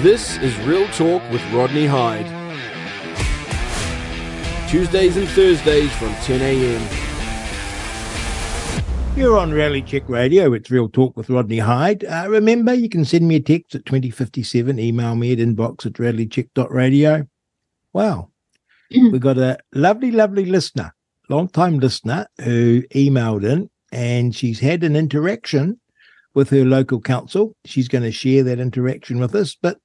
This is Real Talk with Rodney Hide. Tuesdays and Thursdays from 10 a.m. You're on Reality Check Radio. It's Real Talk with Rodney Hide. Uh, remember, you can send me a text at 2057, email me at inbox at realitycheck.radio. Wow. We've got a lovely, lovely listener, long time listener, who emailed in and she's had an interaction with her local council. She's going to share that interaction with us. But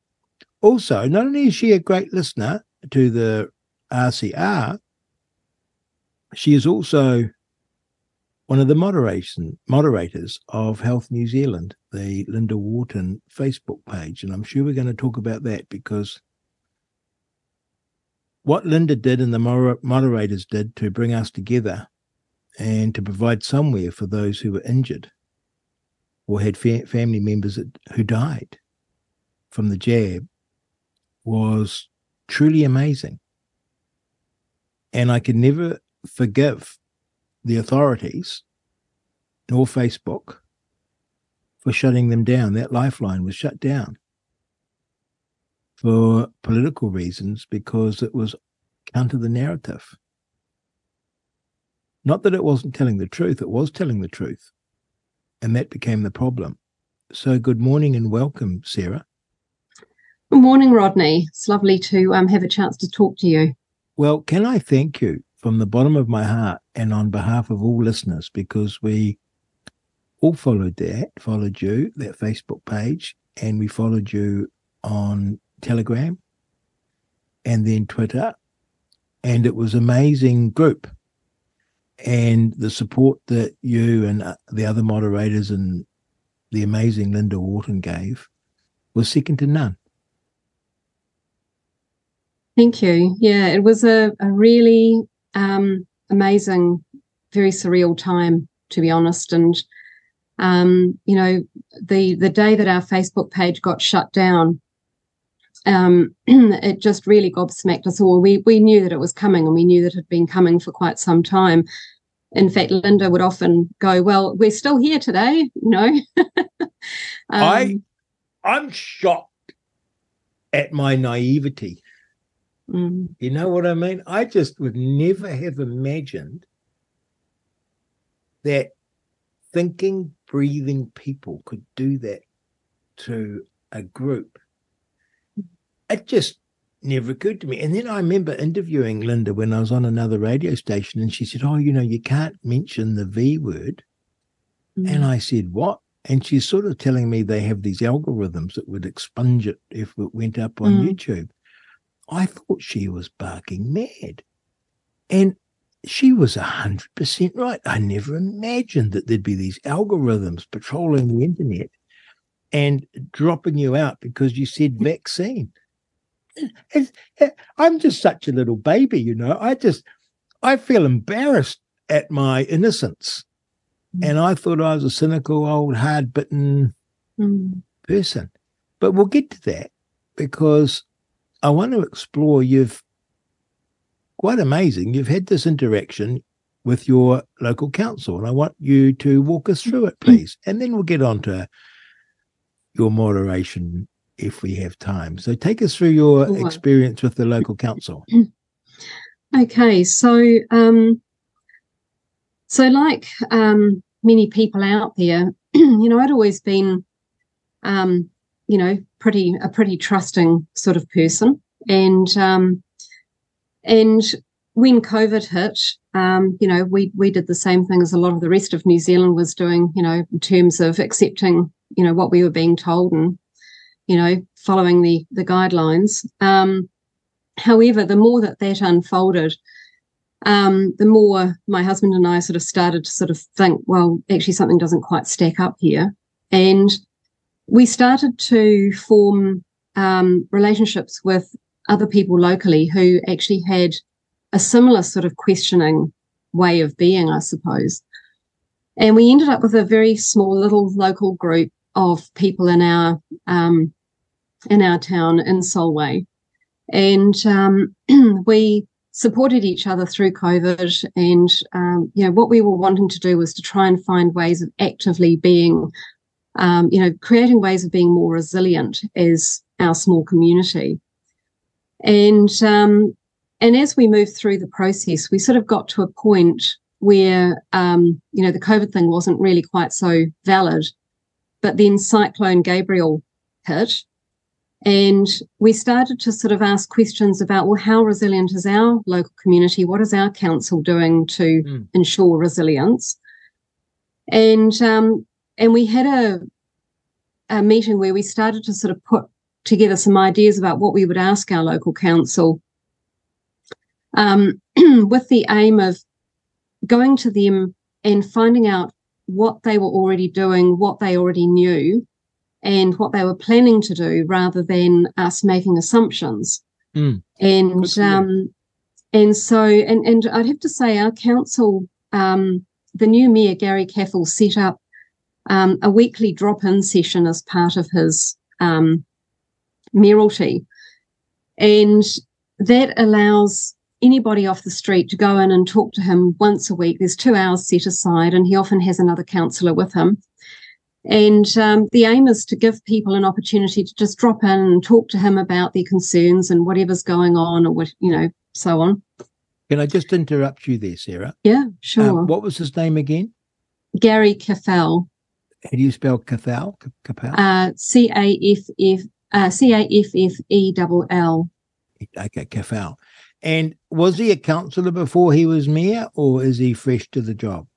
also, not only is she a great listener to the RCR, she is also one of the moderation moderators of Health New Zealand, the Linda Wharton Facebook page. And I'm sure we're going to talk about that because what Linda did and the moderators did to bring us together and to provide somewhere for those who were injured or had fa- family members that, who died from the jab was truly amazing. And I could never forgive the authorities nor Facebook for shutting them down. That lifeline was shut down for political reasons because it was counter the narrative. Not that it wasn't telling the truth, it was telling the truth. And that became the problem. So, good morning and welcome, Sarah. Good morning, Rodney. It's lovely to um, have a chance to talk to you. Well, can I thank you from the bottom of my heart and on behalf of all listeners because we all followed that, followed you, that Facebook page, and we followed you on Telegram and then Twitter. And it was amazing group. And the support that you and uh, the other moderators and the amazing Linda Wharton gave was second to none. Thank you. Yeah, it was a, a really um, amazing, very surreal time, to be honest. And um, you know, the the day that our Facebook page got shut down, um, it just really gobsmacked us all. We we knew that it was coming, and we knew that it had been coming for quite some time. In fact, Linda would often go, "Well, we're still here today," you know. um, I I'm shocked at my naivety Mm. You know what I mean? I just would never have imagined that thinking, breathing people could do that to a group. It just never occurred to me. And then I remember interviewing Linda when I was on another radio station, and she said, Oh, you know, you can't mention the V word. Mm. And I said, What? And she's sort of telling me they have these algorithms that would expunge it if it went up on mm. YouTube. I thought she was barking mad. And she was 100% right. I never imagined that there'd be these algorithms patrolling the internet and dropping you out because you said vaccine. I'm just such a little baby, you know. I just, I feel embarrassed at my innocence. Mm. And I thought I was a cynical, old, hard bitten mm. person. But we'll get to that because I want to explore you've quite amazing. You've had this interaction with your local council, and I want you to walk us through it, please. And then we'll get on to your moderation if we have time. So take us through your experience with the local council. Okay, so um, so like um, many people out there, you know, I'd always been um, you know, pretty a pretty trusting sort of person. And um, and when COVID hit, um, you know, we we did the same thing as a lot of the rest of New Zealand was doing, you know, in terms of accepting, you know, what we were being told and, you know, following the the guidelines. Um, however, the more that that unfolded, um, the more my husband and I sort of started to sort of think, well, actually something doesn't quite stack up here. And we started to form um, relationships with other people locally who actually had a similar sort of questioning way of being, I suppose. And we ended up with a very small little local group of people in our um, in our town in Solway, and um, we supported each other through COVID. And um, you know what we were wanting to do was to try and find ways of actively being um, you know, creating ways of being more resilient as our small community. And um, and as we moved through the process, we sort of got to a point where um, you know the COVID thing wasn't really quite so valid, but then Cyclone Gabrielle hit, and we started to sort of ask questions about well, how resilient is our local community? What is our council doing to mm. ensure resilience? And um, and we had a a meeting where we started to sort of put together some ideas about what we would ask our local council um, with the aim of going to them and finding out what they were already doing, what they already knew, and what they were planning to do, rather than us making assumptions. Mm. And um, and so and and I'd have to say our council, um, the new mayor Gary Caffell set up um, a weekly drop-in session as part of his um, mayoralty, and that allows anybody off the street to go in and talk to him once a week. There's two hours set aside, and he often has another counsellor with him. And um, the aim is to give people an opportunity to just drop in and talk to him about their concerns and whatever's going on, or what you know, so on. Can I just interrupt you there, Sarah? Yeah, sure. Um, what was his name again? Gary Caffell. How do you spell Caffell? Caffell. Uh, C A F F uh, C A F F E double L. Okay, Caffell. And was he a councillor before he was mayor, or is he fresh to the job?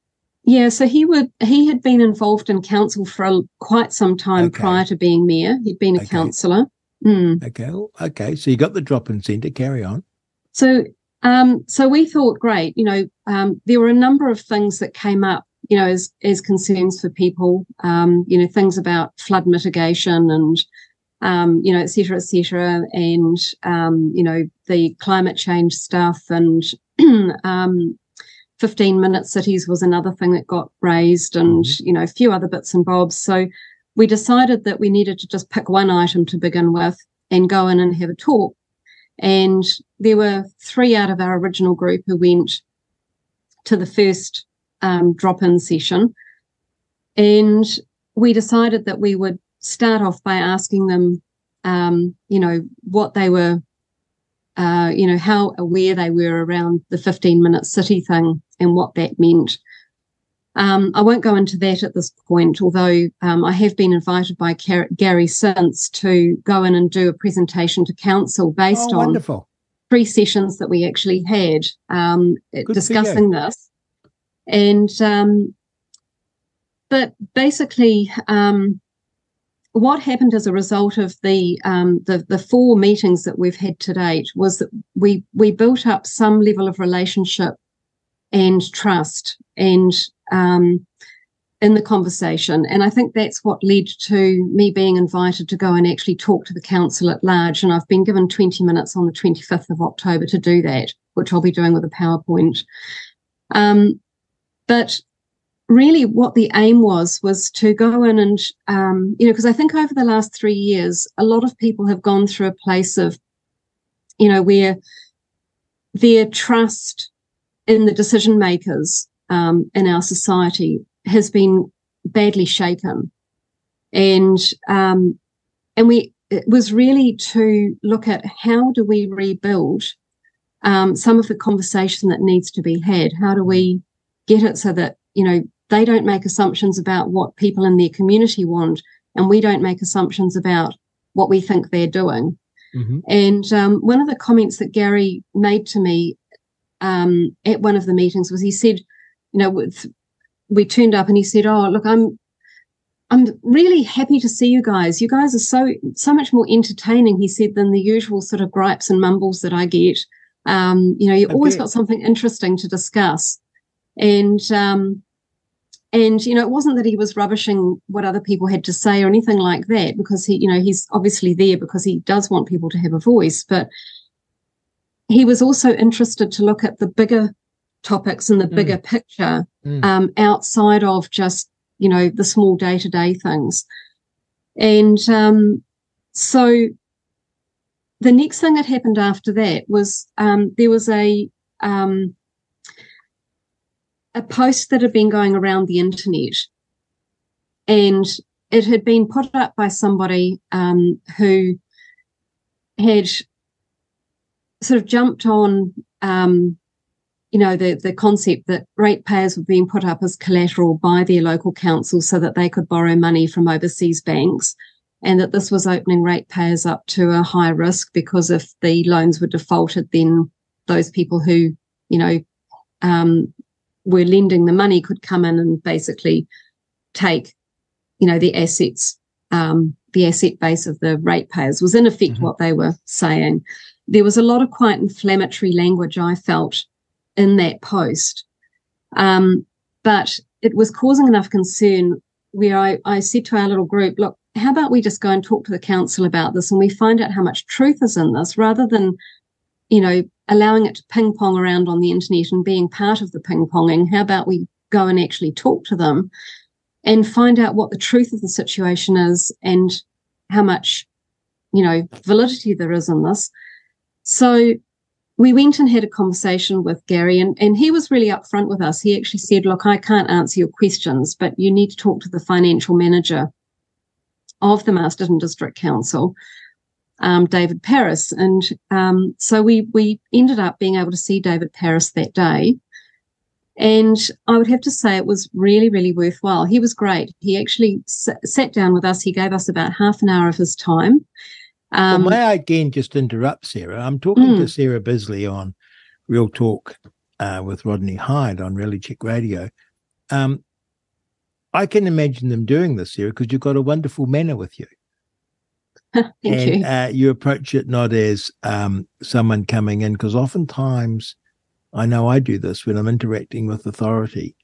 Yeah, so he would he had been involved in council for a, quite some time okay. prior to being mayor. He'd been a okay. councillor. Mm. Okay, okay. So you got the drop-in centre. Carry on. So, um, so we thought, great. You know, um, there were a number of things that came up. You know, as as concerns for people. Um, you know, things about flood mitigation and um, you know, et cetera, et cetera, and um, you know the climate change stuff and um, 15 minute cities was another thing that got raised and mm-hmm. you know a few other bits and bobs so we decided that we needed to just pick one item to begin with and go in and have a talk and there were three out of our original group who went to the first um, drop-in session and we decided that we would start off by asking them um, you know what they were uh, you know, how aware they were around the 15 minute city thing and what that meant. Um, I won't go into that at this point, although um, I have been invited by Car- Gary since to go in and do a presentation to council based oh, on three sessions that we actually had um, discussing this. And, um, but basically, um, what happened as a result of the, um, the the four meetings that we've had to date was that we we built up some level of relationship and trust and um, in the conversation, and I think that's what led to me being invited to go and actually talk to the council at large. And I've been given 20 minutes on the 25th of October to do that, which I'll be doing with a PowerPoint. Um, but really what the aim was was to go in and um, you know because i think over the last three years a lot of people have gone through a place of you know where their trust in the decision makers um, in our society has been badly shaken. And um, and we it was really to look at how do we rebuild um, some of the conversation that needs to be had. How do we get it so that you know they don't make assumptions about what people in their community want, and we don't make assumptions about what we think they're doing. Mm-hmm. And um, one of the comments that Gary made to me um, at one of the meetings was he said, you know, with, we turned up and he said, "Oh, look, I'm I'm really happy to see you guys. You guys are so so much more entertaining," he said, than the usual sort of gripes and mumbles that I get. Um, you know, you always got something interesting to discuss, and um, and, you know, it wasn't that he was rubbishing what other people had to say or anything like that, because he, you know, he's obviously there because he does want people to have a voice. But he was also interested to look at the bigger topics and the mm. bigger picture mm. um, outside of just, you know, the small day to day things. And um, so the next thing that happened after that was um, there was a um, a post that had been going around the internet. And it had been put up by somebody um, who had sort of jumped on, um, you know, the, the concept that ratepayers were being put up as collateral by their local council so that they could borrow money from overseas banks and that this was opening ratepayers up to a high risk because if the loans were defaulted, then those people who, you know, um, were lending the money could come in and basically take, you know, the assets, um, the asset base of the ratepayers was in effect mm-hmm. what they were saying. There was a lot of quite inflammatory language I felt in that post. Um, but it was causing enough concern where I, I said to our little group, look, how about we just go and talk to the council about this and we find out how much truth is in this rather than, you know, allowing it to ping pong around on the internet and being part of the ping ponging. How about we go and actually talk to them and find out what the truth of the situation is and how much, you know, validity there is in this. So we went and had a conversation with Gary and, and he was really upfront with us. He actually said, look, I can't answer your questions, but you need to talk to the financial manager of the Masterton District Council, um, David Paris. And um, so we we ended up being able to see David Paris that day. And I would have to say it was really, really worthwhile. He was great. He actually s- sat down with us. He gave us about half an hour of his time. Um, well, may I again just interrupt, Sarah? I'm talking mm. to Sarah Beesley on Real Talk uh, with Rodney Hide on Reality Check Radio. Um, I can imagine them doing this, Sarah, because you've got a wonderful manner with you. Thank and, you. Uh, you approach it not as um, someone coming in, because oftentimes, I know I do this when I'm interacting with authority.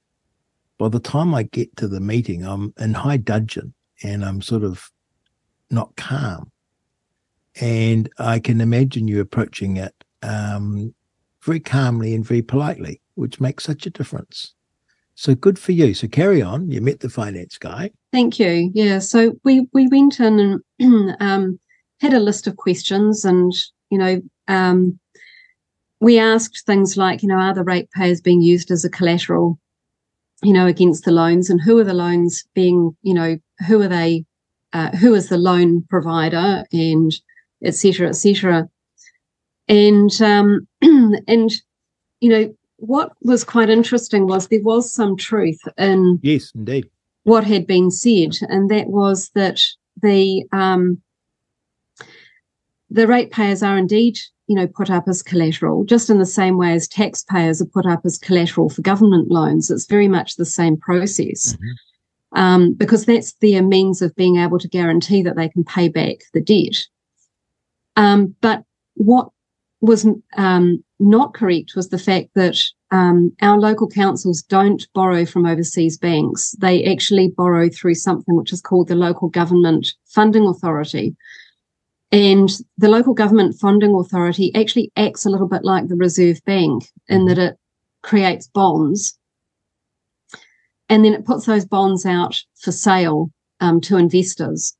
By the time I get to the meeting, I'm in high dudgeon and I'm sort of not calm. And I can imagine you approaching it um, very calmly and very politely, which makes such a difference. So good for you. So carry on. You met the finance guy. Thank you. Yeah. So we we went in and um, had a list of questions, and you know, um, we asked things like, you know, are the ratepayers being used as a collateral, you know, against the loans, and who are the loans being, you know, who are they, uh, who is the loan provider, and etc. etc. And um, and you know, what was quite interesting was there was some truth in yes, indeed, what had been said, and that was that the um, the ratepayers are indeed, you know, put up as collateral, just in the same way as taxpayers are put up as collateral for government loans. It's very much the same process. Mm-hmm. Um, because that's their means of being able to guarantee that they can pay back the debt. Um, but what was um, not correct was the fact that um, our local councils don't borrow from overseas banks. They actually borrow through something which is called the Local Government Funding Authority. And the Local Government Funding Authority actually acts a little bit like the Reserve Bank in that it creates bonds and then it puts those bonds out for sale um, to investors.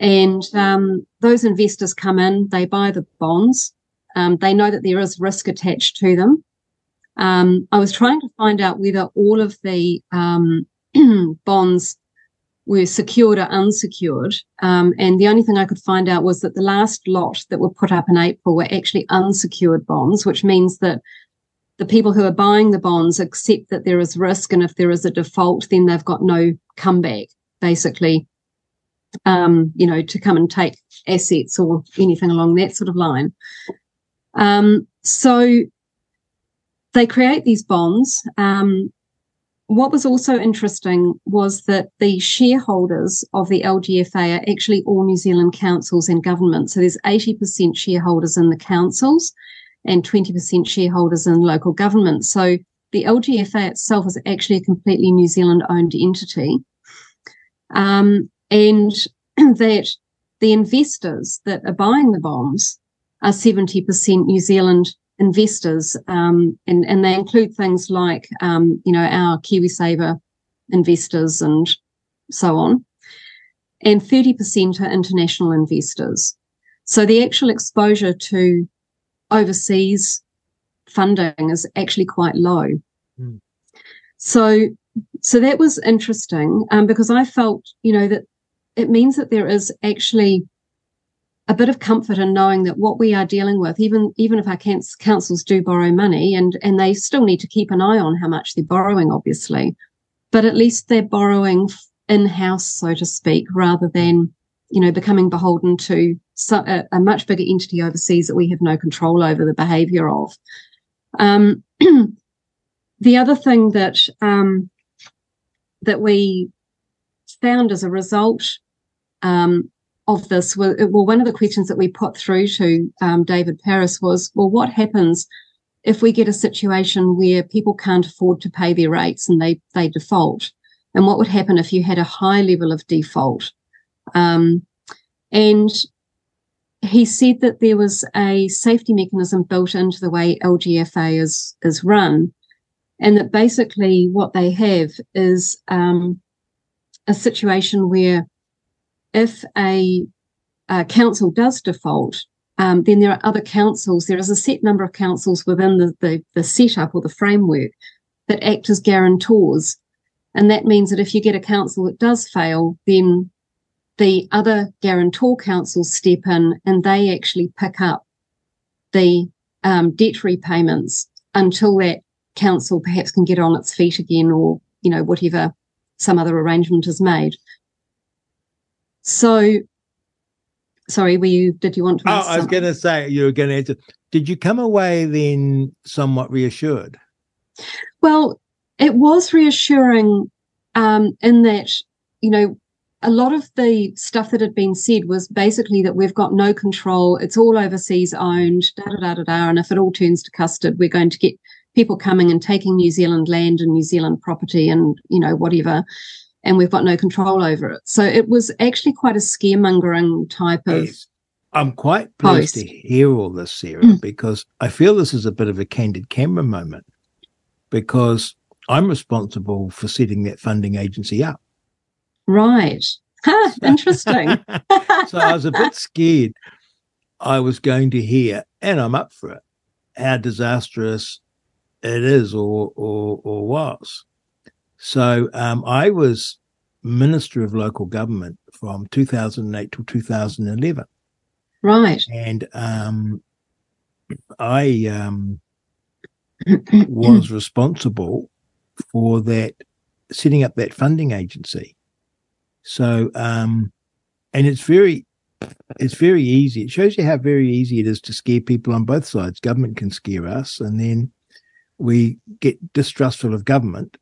And um, those investors come in, they buy the bonds, um, they know that there is risk attached to them. Um, I was trying to find out whether all of the um, bonds were secured or unsecured. Um, and the only thing I could find out was that the last lot that were put up in April were actually unsecured bonds, which means that the people who are buying the bonds accept that there is risk. And if there is a default, then they've got no comeback, basically, um, you know, to come and take assets or anything along that sort of line. Um, so they create these bonds. Um, what was also interesting was that the shareholders of the LGFA are actually all New Zealand councils and governments. So there's 80% shareholders in the councils and 20% shareholders in local government. So the LGFA itself is actually a completely New Zealand owned entity. Um, and that the investors that are buying the bonds are 70% New Zealand investors. Um, and, and they include things like, um, you know, our KiwiSaver investors and so on. And 30% are international investors. So the actual exposure to overseas funding is actually quite low. Mm. So, so that was interesting um, because I felt, you know, that it means that there is actually a bit of comfort in knowing that what we are dealing with, even even if our councils do borrow money, and and they still need to keep an eye on how much they're borrowing, obviously, but at least they're borrowing in house, so to speak, rather than you know becoming beholden to a, a, much bigger entity overseas that we have no control over the behaviour of. Um, the other thing that um, that we found as a result um, of this, well, one of the questions that we put through to um, David Paris was, well, what happens if we get a situation where people can't afford to pay their rates and they they default? And what would happen if you had a high level of default? Um, and he said that there was a safety mechanism built into the way LGFA is is run, and that basically what they have is um, a situation where if a, a council does default, um, then there are other councils. There is a set number of councils within the, the, the setup or the framework that act as guarantors. And that means that if you get a council that does fail, then the other guarantor councils step in and they actually pick up the um, debt repayments until that council perhaps can get on its feet again or, you know, whatever some other arrangement is made. So, sorry, were you, did you want to? Oh, I was going to say, you were going to answer. Did you come away then somewhat reassured? Well, it was reassuring um, in that, you know, a lot of the stuff that had been said was basically that we've got no control. It's all overseas owned, da da da da da. And if it all turns to custard, we're going to get people coming and taking New Zealand land and New Zealand property and, you know, whatever. And we've got no control over it. So it was actually quite a scaremongering type of. Yes. I'm quite pleased post. to hear all this, Sarah, mm. because I feel this is a bit of a candid camera moment because I'm responsible for setting that funding agency up. Right. Interesting. so I was a bit scared I was going to hear, and I'm up for it, how disastrous it is or or, or was. So um, I was Minister of Local Government from 2008 to 2011. Right. And um, I um, was responsible for that, setting up that funding agency. So, um, and it's very, it's very easy. It shows you how very easy it is to scare people on both sides. Government can scare us, and then we get distrustful of government,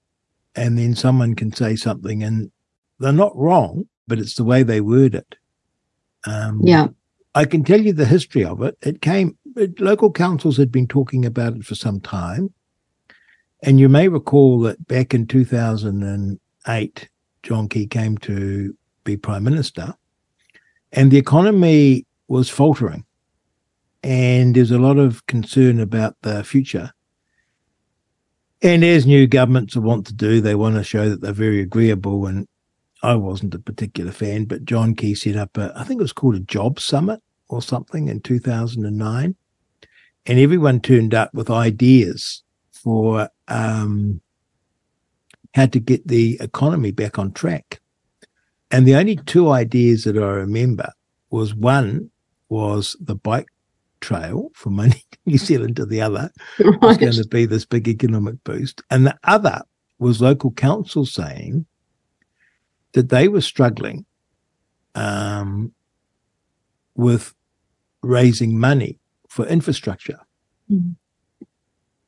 and then someone can say something, and they're not wrong, but it's the way they word it. Um, yeah. I can tell you the history of it. It came, it, local councils had been talking about it for some time. And you may recall that back in 2008, John Key came to be prime minister, and the economy was faltering. And there's a lot of concern about the future. And as new governments want to do, they want to show that they're very agreeable. And I wasn't a particular fan, but John Key set up a, I think it was called a job summit or something in 2009. And everyone turned up with ideas for um, how to get the economy back on track. And the only two ideas that I remember was one was the bike trail from one New Zealand to the other right. was going to be this big economic boost. And the other was local council saying that they were struggling um, with raising money for infrastructure. Mm-hmm.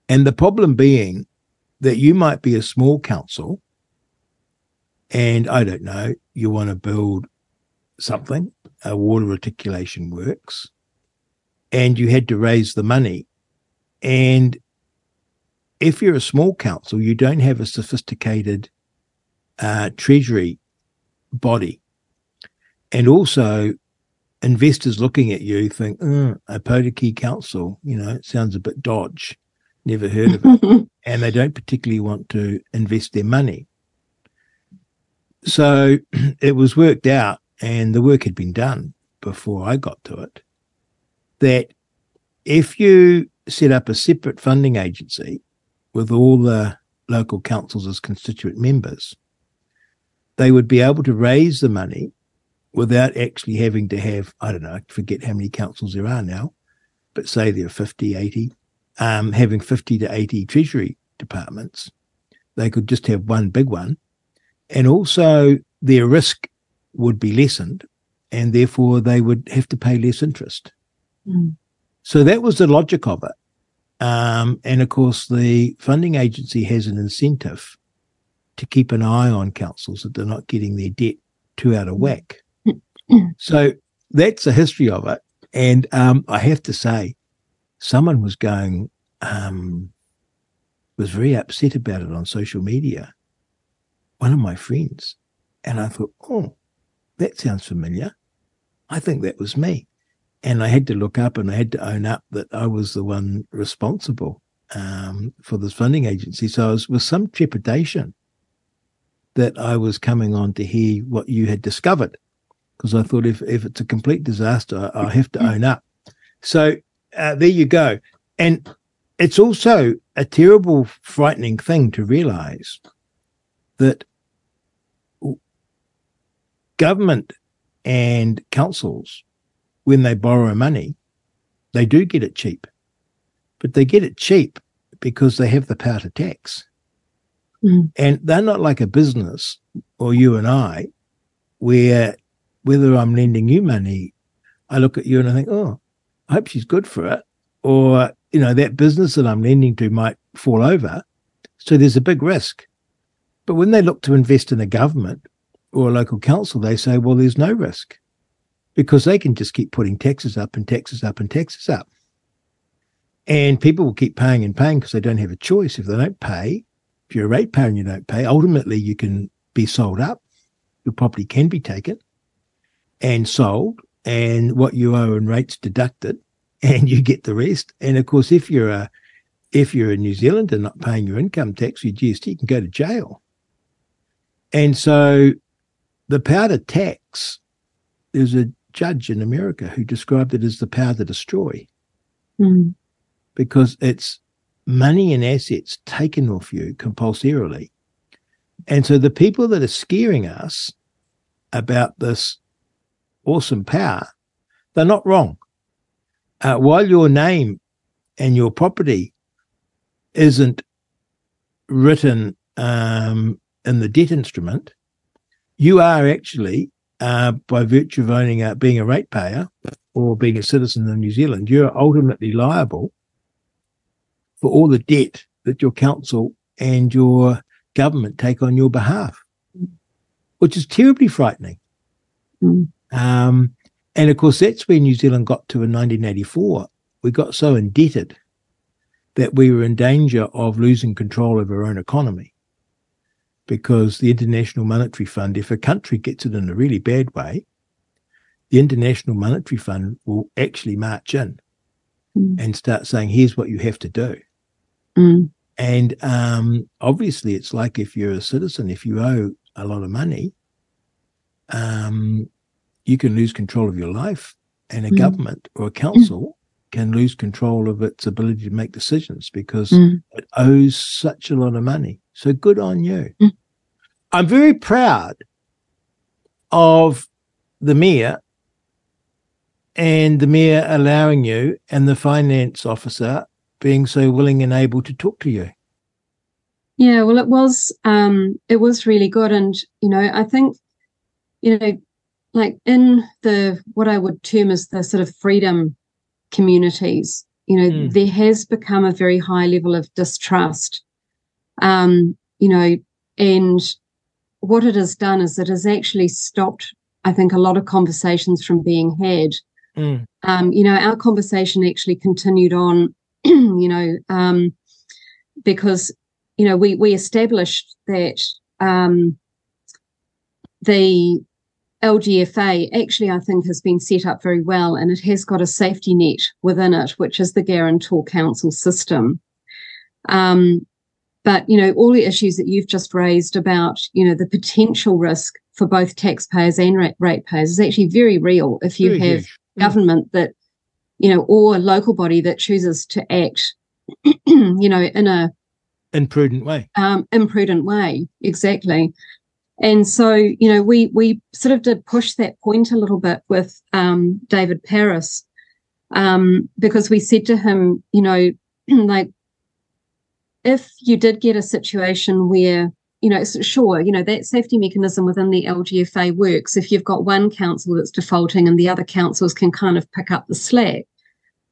And the problem being that you might be a small council and I don't know, you want to build something, a water reticulation works, and you had to raise the money. And if you're a small council, you don't have a sophisticated uh, treasury body. And also, investors looking at you think, oh, a Potiki council, you know, it sounds a bit dodge, never heard of it. and they don't particularly want to invest their money. So it was worked out, and the work had been done before I got to it that if you set up a separate funding agency with all the local councils as constituent members, they would be able to raise the money without actually having to have, I don't know, I forget how many councils there are now, but say there are 50, 80, um, having 50 to 80 treasury departments. They could just have one big one. And also their risk would be lessened and therefore they would have to pay less interest. Mm. So that was the logic of it. Um, and of course, the funding agency has an incentive to keep an eye on councils that they're not getting their debt too out of whack. so that's the history of it. And um, I have to say, someone was going, um, was very upset about it on social media. One of my friends. And I thought, oh, that sounds familiar. I think that was me. And I had to look up and I had to own up that I was the one responsible um, for this funding agency. So I was with some trepidation that I was coming on to hear what you had discovered. Because I thought if, if it's a complete disaster, I, I have to own up. So uh, there you go. And it's also a terrible, frightening thing to realize that government and councils, when they borrow money, they do get it cheap, but they get it cheap because they have the power to tax. Mm. And they're not like a business or you and I, where whether I'm lending you money, I look at you and I think, oh, I hope she's good for it. Or, you know, that business that I'm lending to might fall over. So there's a big risk. But when they look to invest in a government or a local council, they say, well, there's no risk because they can just keep putting taxes up and taxes up and taxes up. And people will keep paying and paying because they don't have a choice. If they don't pay, if you're a ratepayer and you don't pay, ultimately you can be sold up. Your property can be taken and sold, and what you owe in rates deducted, and you get the rest. And of course, if you're a if you're a New Zealander not paying your income tax, your GST, you can go to jail. And so the power to tax, there's a judge in America who described it as the power to destroy Mm. because it's money and assets taken off you compulsorily. And so the people that are scaring us about this awesome power, they're not wrong. Uh, while your name and your property isn't written um, in the debt instrument, you are actually, uh, by virtue of owning a, being a ratepayer or being a citizen of New Zealand, you're ultimately liable for all the debt that your council and your government take on your behalf, which is terribly frightening. Mm. Um, and of course, that's where New Zealand got to in 1984. We got so indebted that we were in danger of losing control of our own economy because the International Monetary Fund, if a country gets it in a really bad way, the International Monetary Fund will actually march in Mm. and start saying, here's what you have to do. Mm. And um, obviously, it's like if you're a citizen, if you owe a lot of money, um, you can lose control of your life, and a Mm. government or a council can lose control of its ability to make decisions because Mm. it owes such a lot of money. So good on you. Mm. I'm very proud of the mayor and the mayor allowing you and the finance officer being so willing and able to talk to you. Yeah, well, it was um, it was really good, and you know, I think, you know, like in the what I would term as the sort of freedom communities, you know, Mm. there has become a very high level of distrust. Um, you know, and what it has done is it has actually stopped, I think, a lot of conversations from being had. Mm. Um, you know, our conversation actually continued on, you know, um, because you know we we established that um, the LGFA actually I think has been set up very well, and it has got a safety net within it, which is the guarantor council system. Um, but you know all the issues that you've just raised about you know the potential risk for both taxpayers and rate ratepayers is actually very real if you Very have huge. Mm. government that you know or a local body that chooses to act you know in a Imprudent way. um, imprudent way exactly And so, you know, we we sort of did push that point a little bit with um, David Paris um, because we said to him, you know, like if you did get a situation where you know, sure, you know, that safety mechanism within the LGFA works if you've got one council that's defaulting and the other councils can kind of pick up the slack.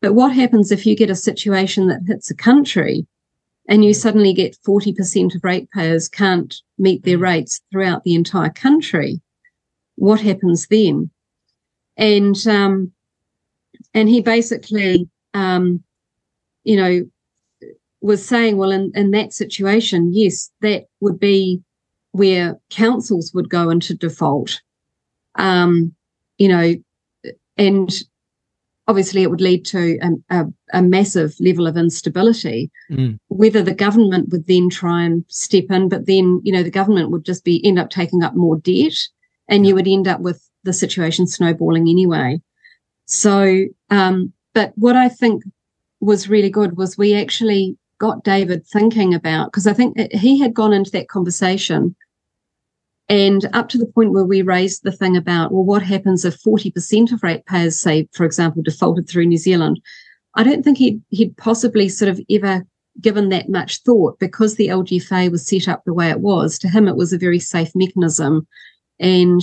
But what happens if you get a situation that hits a country and you suddenly get 40% of ratepayers can't meet their rates throughout the entire country? What happens then? And, um, and he basically, um, you know, was saying, well, in, in that situation, yes, that would be where councils would go into default. Um, you know, and obviously it would lead to a, a, a massive level of instability. Mm. Whether the government would then try and step in, but then you know the government would just be end up taking up more debt, and yeah. you would end up with the situation snowballing anyway. So, um, but what I think was really good was we actually got David thinking about because I think he had gone into that conversation and up to the point where we raised the thing about, well, what happens if 40% of ratepayers, say, for example, defaulted through New Zealand? I don't think he'd, he'd possibly sort of ever given that much thought because the LGFA was set up the way it was. To him, it was a very safe mechanism and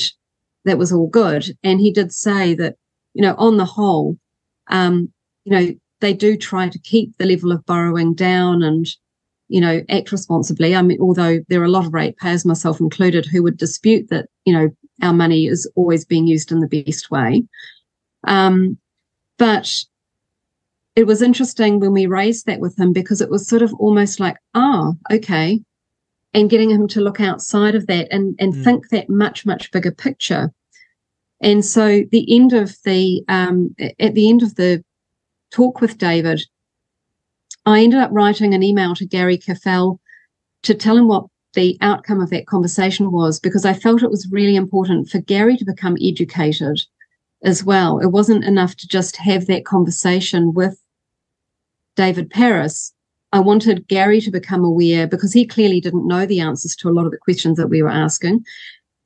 that was all good. And he did say that, you know, on the whole, um, you know, they do try to keep the level of borrowing down and, you know, act responsibly. I mean, although there are a lot of ratepayers, myself included, who would dispute that, you know, our money is always being used in the best way. Um, but it was interesting when we raised that with him because it was sort of almost like, oh, okay. And getting him to look outside of that and, and mm. think that much, much bigger picture. And so the end of the, um, at the end of the talk with David, I ended up writing an email to Gary Caffell to tell him what the outcome of that conversation was because I felt it was really important for Gary to become educated as well. It wasn't enough to just have that conversation with David Paris. I wanted Gary to become aware because he clearly didn't know the answers to a lot of the questions that we were asking.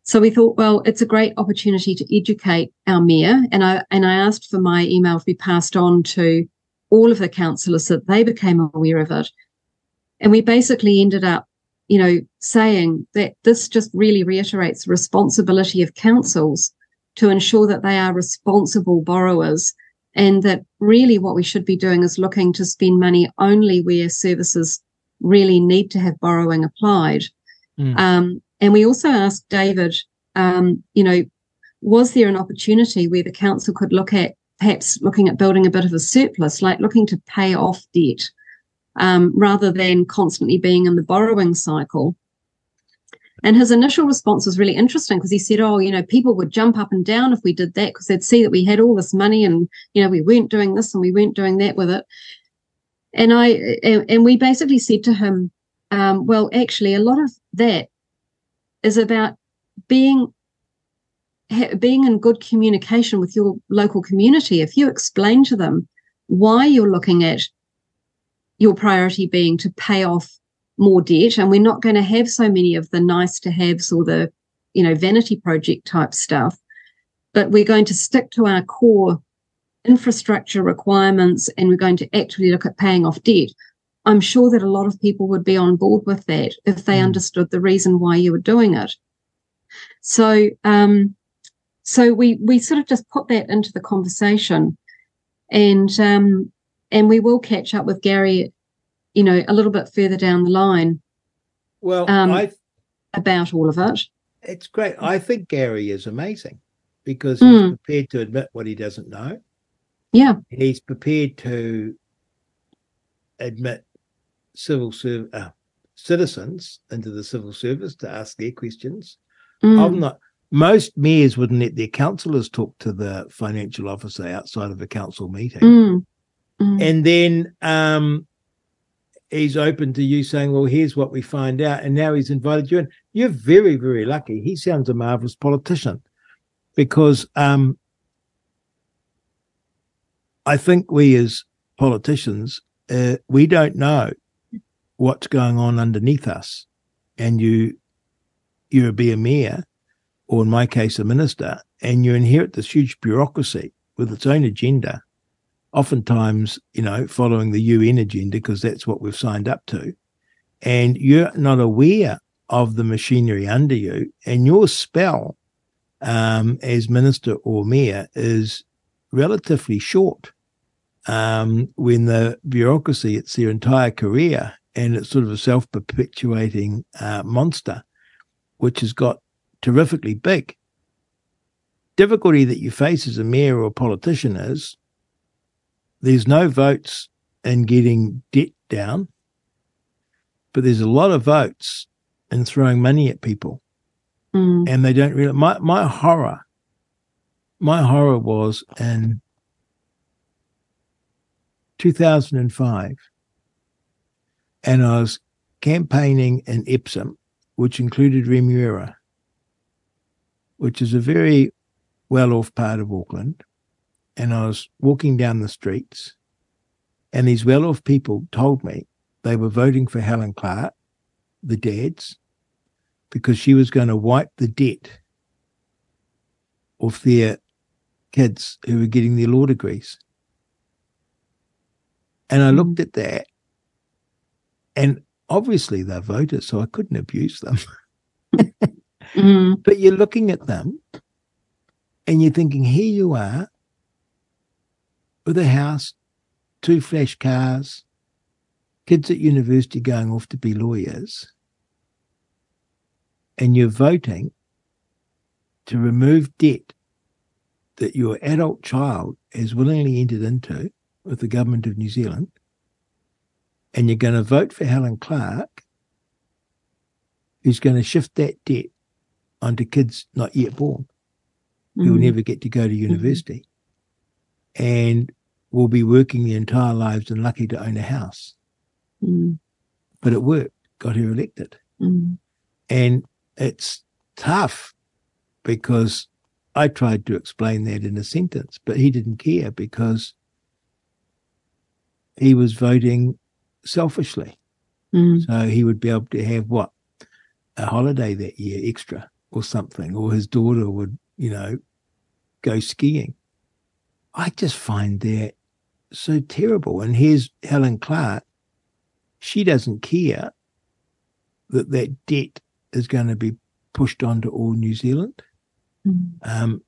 So we thought, well, it's a great opportunity to educate our mayor. And I, and I asked for my email to be passed on to all of the councillors so that they became aware of it. And we basically ended up, you know, saying that this just really reiterates the responsibility of councils to ensure that they are responsible borrowers and that really what we should be doing is looking to spend money only where services really need to have borrowing applied. Mm. Um, and we also asked David, um, you know, was there an opportunity where the council could look at perhaps looking at building a bit of a surplus, like looking to pay off debt um, rather than constantly being in the borrowing cycle? And his initial response was really interesting because he said, Oh, you know, people would jump up and down if we did that because they'd see that we had all this money and, you know, we weren't doing this and we weren't doing that with it. And I, and, and we basically said to him, um, well, actually, a lot of that is about being being in good communication with your local community. If you explain to them why you're looking at your priority being to pay off more debt, and we're not going to have so many of the nice to haves or the you know vanity project type stuff, but we're going to stick to our core infrastructure requirements and we're going to actually look at paying off debt. I'm sure that a lot of people would be on board with that if they mm. understood the reason why you were doing it. So, um, so we we sort of just put that into the conversation, and um, and we will catch up with Gary, you know, a little bit further down the line. Well, um, I about all of it. It's great. I think Gary is amazing because he's mm. prepared to admit what he doesn't know. Yeah, he's prepared to admit civil serv- uh, citizens into the civil service to ask their questions. Mm. I'm not. Most mayors wouldn't let their councillors talk to the financial officer outside of a council meeting. Mm. Mm. And then um, he's open to you saying, "Well, here's what we find out," and now he's invited you in. You're very, very lucky. He sounds a marvelous politician because um, I think we as politicians uh, we don't know what's going on underneath us. And you you're be a mayor, or in my case, a minister, and you inherit this huge bureaucracy with its own agenda, oftentimes, you know, following the UN agenda because that's what we've signed up to, and you're not aware of the machinery under you, and your spell um, as minister or mayor is relatively short. Um, when the bureaucracy, it's their entire career and it's sort of a self perpetuating uh, monster, which has got terrifically big. Difficulty that you face as a mayor or a politician is there's no votes in getting debt down, but there's a lot of votes in throwing money at people. Mm. And they don't really. My, my horror, my horror was in 2005 and I was campaigning in Epsom, which included Remuera, which is a very well off part of Auckland. And I was walking down the streets, and these well off people told me they were voting for Helen Clark, the dads, because she was going to wipe the debt off their kids who were getting their law degrees. And I mm-hmm. looked at that and obviously they're voters, so I couldn't abuse them. Mm. But you're looking at them and you're thinking, here you are with a house, two flash cars, kids at university going off to be lawyers, and you're voting to remove debt that your adult child has willingly entered into with the government of New Zealand and you're going to vote for Helen Clark, who's going to shift that debt onto kids not yet born, who will Mm. never get to go to university, and will be working their entire lives and lucky to own a house. Mm. But it worked, got her elected. Mm. And it's tough because I tried to explain that in a sentence, but he didn't care because he was voting selfishly. Mm. So he would be able to have what? A holiday that year extra or something, or his daughter would, you know, go skiing. I just find that so terrible. And here's Helen Clark. She doesn't care that that debt is going to be pushed onto all New Zealand Mm. um,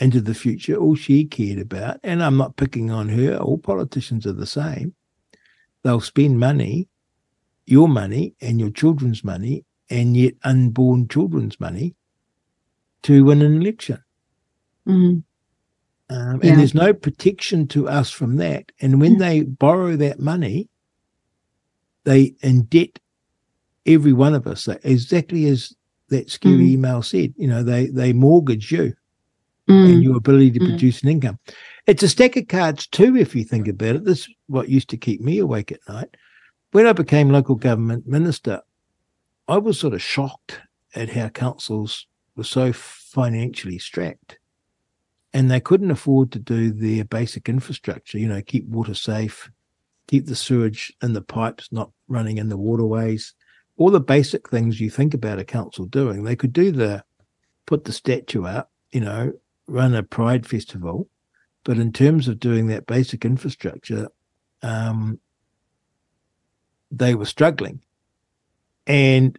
into the future. All she cared about, and I'm not picking on her, all politicians are the same. They'll spend money, your money and your children's money, and yet unborn children's money to win an election. Mm. Um, Yeah. And there's no protection to us from that. And when they borrow that money, they indebt every one of us, exactly as that scary Mm. email said. You know, they they mortgage you and Mm. your ability to Mm. produce an income. It's a stack of cards too, if you think about it. This is what used to keep me awake at night. When I became local government minister, I was sort of shocked at how councils were so financially strapped. And they couldn't afford to do their basic infrastructure, you know, keep water safe, keep the sewage and the pipes not running in the waterways, all the basic things you think about a council doing. They could do the put the statue up, you know, run a pride festival, but in terms of doing that basic infrastructure, um, they were struggling. And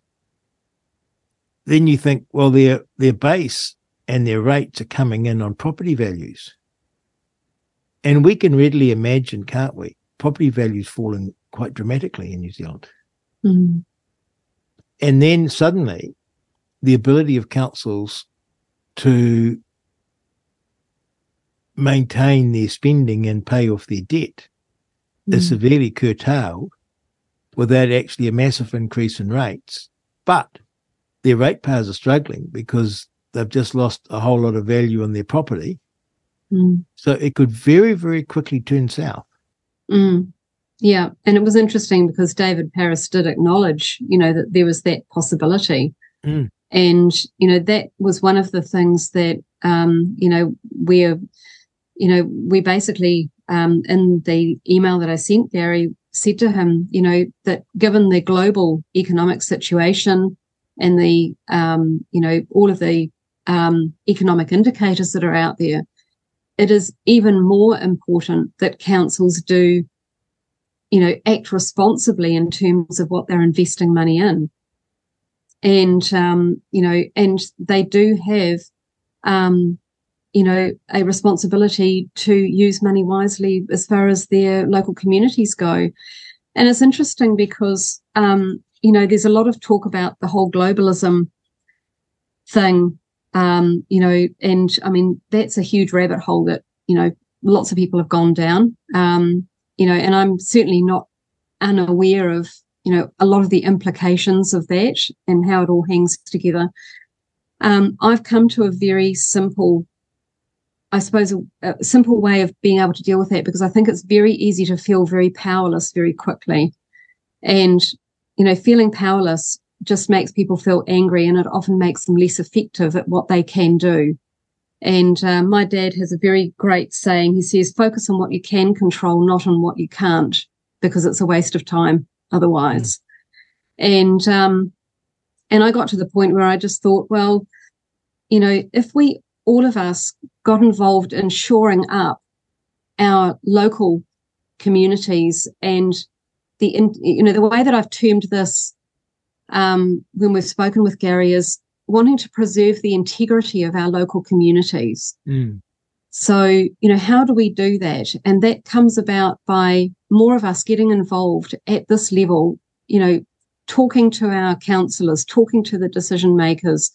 then you think, well, their their base and their rates are coming in on property values. And we can readily imagine, can't we? Property values falling quite dramatically in New Zealand. Mm. And then suddenly the ability of councils to maintain their spending and pay off their debt is Mm. severely curtailed without actually a massive increase in rates. But their ratepayers are struggling because they've just lost a whole lot of value on their property. Mm. So it could very, very quickly turn south. Mm. Yeah, and it was interesting because David Paris did acknowledge, you know, that there was that possibility, Mm. and you know that was one of the things that, um, you know, we're, you know, we basically um, in the email that I sent Gary said to him, you know, that given the global economic situation, and the um, you know all of the um, economic indicators that are out there, it is even more important that councils do, you know, act responsibly in terms of what they're investing money in. And, um, you know, and they do have, um, you know, a responsibility to use money wisely as far as their local communities go. And it's interesting because, um, you know, there's a lot of talk about the whole globalism thing um, you know, and I mean, that's a huge rabbit hole that, you know, lots of people have gone down. Um, you know, and I'm certainly not unaware of, you know, a lot of the implications of that and how it all hangs together. Um, I've come to a very simple, I suppose, a, a simple way of being able to deal with that because I think it's very easy to feel very powerless very quickly. And, you know, feeling powerless just makes people feel angry and it often makes them less effective at what they can do. And uh, my dad has a very great saying. He says, focus on what you can control, not on what you can't, because it's a waste of time otherwise. Mm. And, um, and I got to the point where I just thought, well, you know, if we, all of us got involved in shoring up our local communities and the, you know, the way that I've termed this um, when we've spoken with Gary is wanting to preserve the integrity of our local communities. Mm. So, you know, how do we do that? And that comes about by more of us getting involved at this level, you know, talking to our councillors, talking to the decision makers,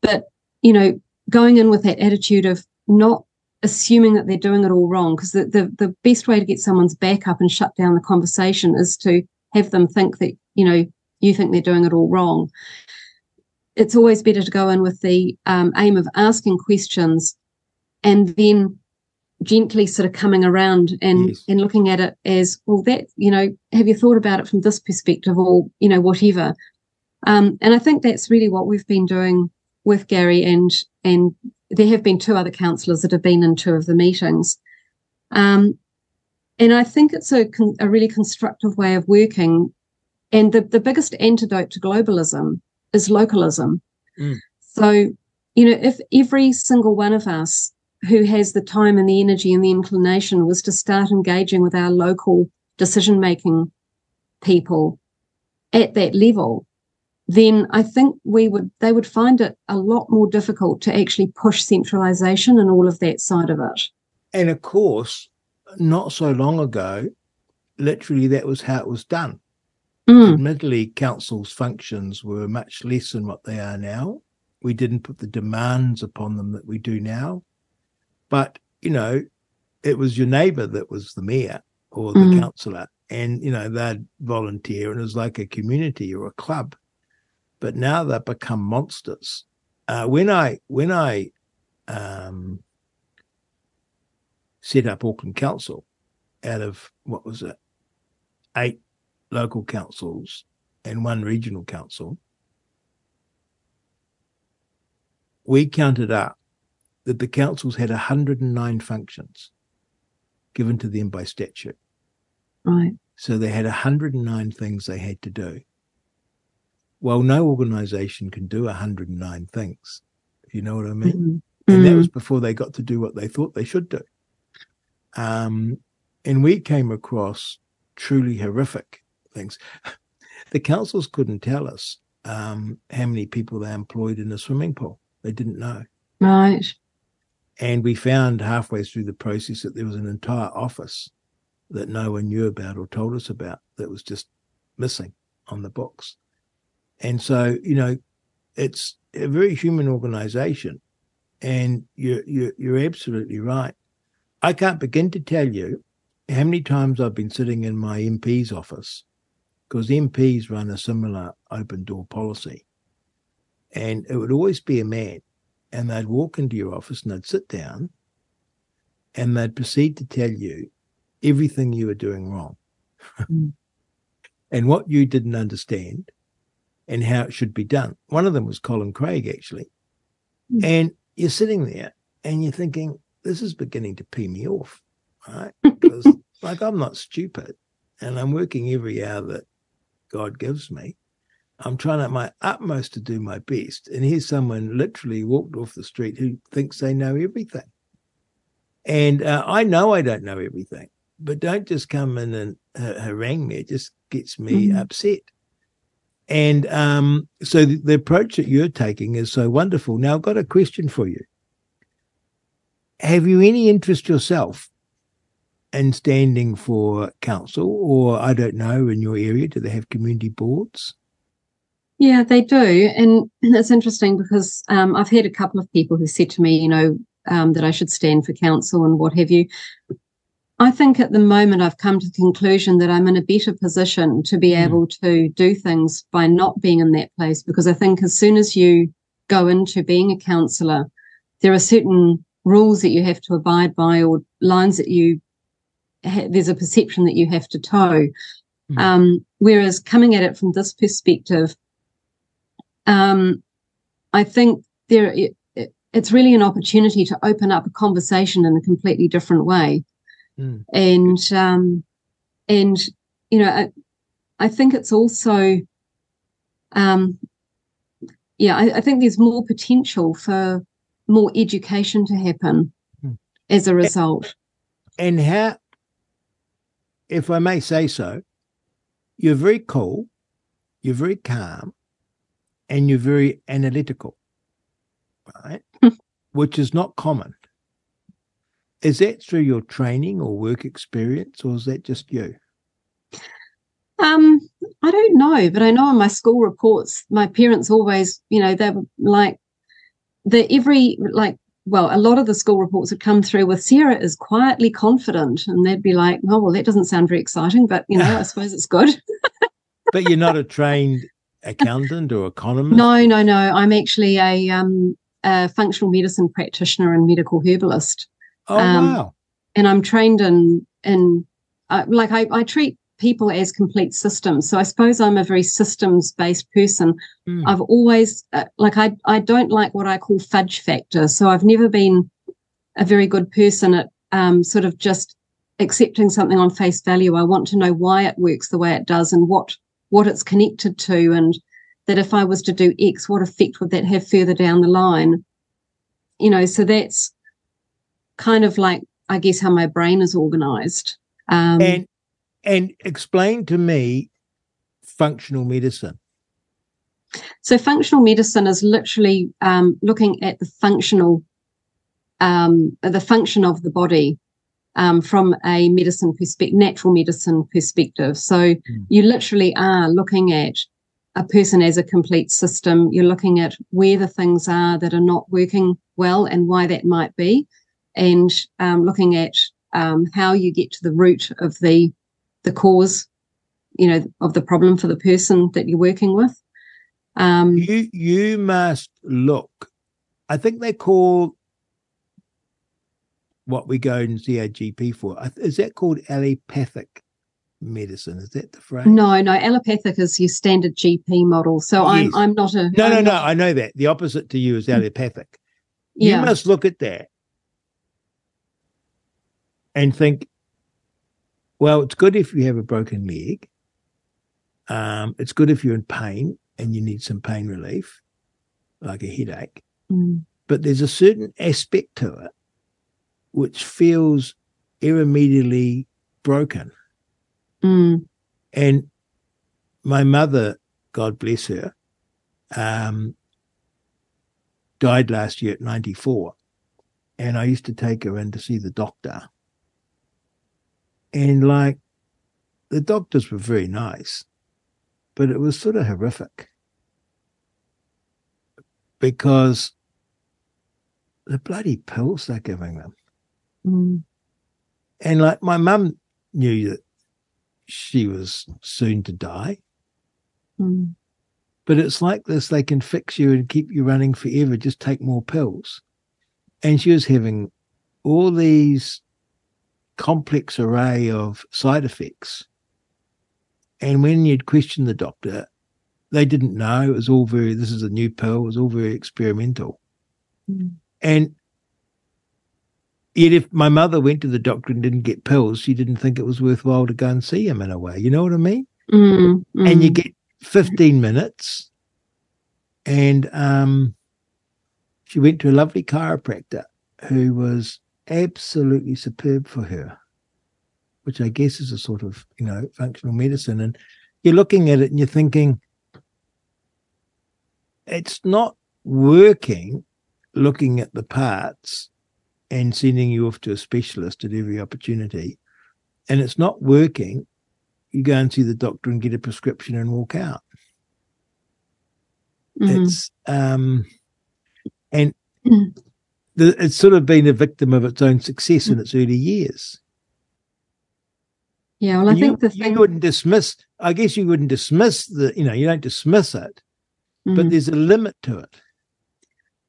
but, you know, going in with that attitude of not assuming that they're doing it all wrong. Because the, the, the best way to get someone's back up and shut down the conversation is to have them think that, you know, you think they're doing it all wrong. It's always better to go in with the um, aim of asking questions and then gently sort of coming around and yes. and looking at it as well that you know have you thought about it from this perspective or you know whatever um, and i think that's really what we've been doing with gary and and there have been two other councillors that have been in two of the meetings um, and i think it's a, a really constructive way of working and the, the biggest antidote to globalism is localism. Mm. So, you know, if every single one of us who has the time and the energy and the inclination was to start engaging with our local decision making people at that level, then I think we would they would find it a lot more difficult to actually push centralization and all of that side of it. And of course, not so long ago, literally that was how it was done. Mm. Admittedly, council's functions were much less than what they are now. We didn't put the demands upon them that we do now. But, you know, it was your neighbour that was the mayor or the mm. councillor. And, you know, they'd volunteer and it was like a community or a club. But now they've become monsters. Uh, when I when I um, set up Auckland Council out of what was it, eight local councils and one regional council, we counted up that the councils had 109 functions given to them by statute. Right. So they had 109 things they had to do. Well, no organization can do 109 things, if you know what I mean. Mm-hmm. And that was mm-hmm. before they got to do what they thought they should do. Um, and we came across truly horrific things. The councils couldn't tell us um, how many people they employed in a swimming pool. They didn't know. Right. And we found halfway through the process that there was an entire office that no one knew about or told us about that was just missing on the books. And so, you know, it's a very human organization. And you're, you're, you're absolutely right. I can't begin to tell you how many times I've been sitting in my MP's office because MPs run a similar open door policy. And it would always be a man, and they'd walk into your office and they'd sit down and they'd proceed to tell you everything you were doing wrong mm. and what you didn't understand and how it should be done. One of them was Colin Craig, actually. Mm. And you're sitting there and you're thinking, this is beginning to pee me off, right? Because, like, I'm not stupid and I'm working every hour that God gives me. I'm trying at my utmost to do my best. And here's someone literally walked off the street who thinks they know everything. And uh, I know I don't know everything, but don't just come in and uh, harangue me. It just gets me Mhm. upset. And um, so the, the approach that you're taking is so wonderful. Now, I've got a question for you. Have you any interest yourself in standing for council, or I don't know, in your area? Do they have community boards? Yeah, they do. And it's interesting because um, I've had a couple of people who said to me, you know, um, that I should stand for council and what have you. I think at the moment I've come to the conclusion that I'm in a better position to be Mm. able to do things by not being in that place because I think as soon as you go into being a counsellor, there are certain rules that you have to abide by or lines that you ha- there's a perception that you have to toe. Mm. Um, whereas coming at it from this perspective, um, I think there it, it's really an opportunity to open up a conversation in a completely different way, Mm. and um, and you know I, I think it's also um, yeah I, I think there's more potential for more education to happen Mm. as a result. And how, if I may say so, you're very cool, you're very calm, and you're very analytical, right? Which is not common. Is that through your training or work experience, or is that just you? Um, I don't know, but I know in my school reports, my parents always, you know, they were like the every like well, a lot of the school reports would come through with Sarah is quietly confident, and they'd be like, "Oh, well, that doesn't sound very exciting, but you know, I suppose it's good." But you're not a trained accountant or economist. no, no, no. I'm actually a um a functional medicine practitioner and medical herbalist. Oh um, wow. and I'm trained in in uh, like I, I treat people as complete systems. So I suppose I'm a very systems based person. Mm. I've always uh, like I I don't like what I call fudge factor. So I've never been a very good person at um, sort of just accepting something on face value. I want to know why it works the way it does and what what it's connected to, and that if I was to do X, what effect would that have further down the line? You know, so that's kind of like I guess how my brain is organized. Um, and and explain to me functional medicine. so functional medicine is literally um, looking at the functional, um, the function of the body um, from a medicine perspective, natural medicine perspective. So you literally are looking at a person as a complete system. You're looking at where the things are that are not working well and why that might be, and um, looking at um, how you get to the root of the the cause, you know, of the problem for the person that you're working with. Um, You you must look. I think they call what we go and see our GP for. Is that called allopathic medicine? Is that the phrase? no, no, allopathic is your standard GP model. So I'm I'm not a no, no, I'm no. not- I know that. The opposite to you is allopathic. yeah, You must look at that and think, well, it's good if you have a broken leg. Um, it's good if you're in pain and you need some pain relief, like a headache. Mm, But there's a certain aspect to it which feels irremediably broken. mm, And my mother, God bless her, um, died last year at 94. And I used to take her in to see the doctor. And like, the doctors were very nice, but it was sort of horrific because the bloody pills they're giving them. mm, And like, my mum knew that she was soon to die. mm, But it's like this they can fix you and keep you running forever, just take more pills. And she was having all these complex array of side effects. And when you'd question the doctor, they didn't know. It was all very, this is a new pill, it was all very experimental. mm. And yet, if my mother went to the doctor and didn't get pills, she didn't think it was worthwhile to go and see him in a way. You know what I mean? Mm, and you mm. get 15 minutes and um, she went to a lovely chiropractor who was absolutely superb for her, which I guess is a sort of, you know, functional medicine. And you're looking at it and you're thinking, it's not working looking at the parts and sending you off to a specialist at every opportunity. And it's not working. You go and see the doctor and get a prescription and walk out. Mm-hmm. It's um and mm. It's sort of been a victim of its own success mm. in its early years. Yeah, well, I you, think the thing you wouldn't dismiss. I guess you wouldn't dismiss the. You know, you don't dismiss it, mm-hmm. but there's a limit to it.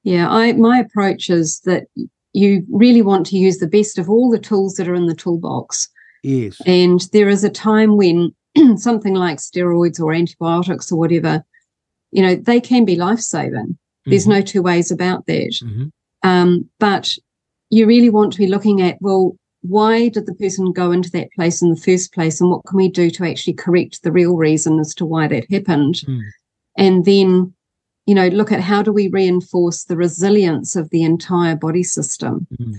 Yeah, I my approach is that you really want to use the best of all the tools that are in the toolbox. Yes, and there is a time when something like steroids or antibiotics or whatever, you know, they can be life saving. There's mm-hmm. no two ways about that. Mm-hmm. Um, but you really want to be looking at well, why did the person go into that place in the first place and what can we do to actually correct the real reason as to why that happened mm. and then you know look at how do we reinforce the resilience of the entire body system mm.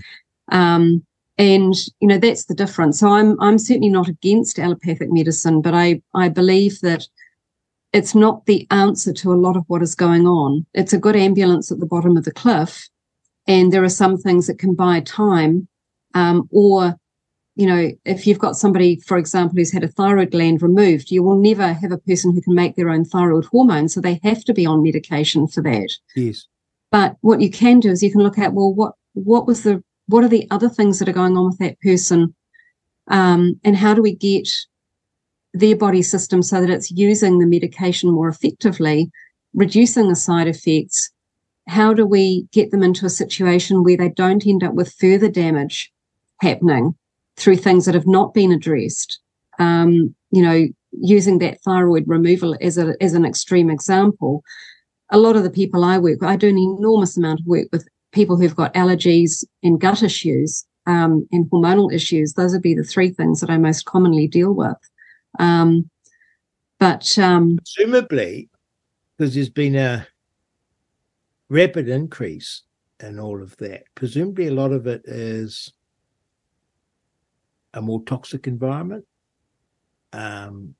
um, and you know that's the difference so i'm i'm certainly not against allopathic medicine but i i believe that it's not the answer to a lot of what is going on it's a good ambulance at the bottom of the cliff and there are some things that can buy time um, or, you know, if you've got somebody, for example, who's had a thyroid gland removed, you will never have a person who can make their own thyroid hormone. So they have to be on medication for that. Yes. But what you can do is you can look at, well, what, what was the, what are the other things that are going on with that person? Um, and how do we get their body system so that it's using the medication more effectively, reducing the side effects? How do we get them into a situation where they don't end up with further damage happening through things that have not been addressed. Um, you know, using that thyroid removal as a as an extreme example. A lot of the people I work with, I do an enormous amount of work with people who've got allergies and gut issues um, and hormonal issues. Those would be the three things that I most commonly deal with. Um, but um, presumably, because there's been a rapid increase in all of that, presumably a lot of it is a more toxic environment, um,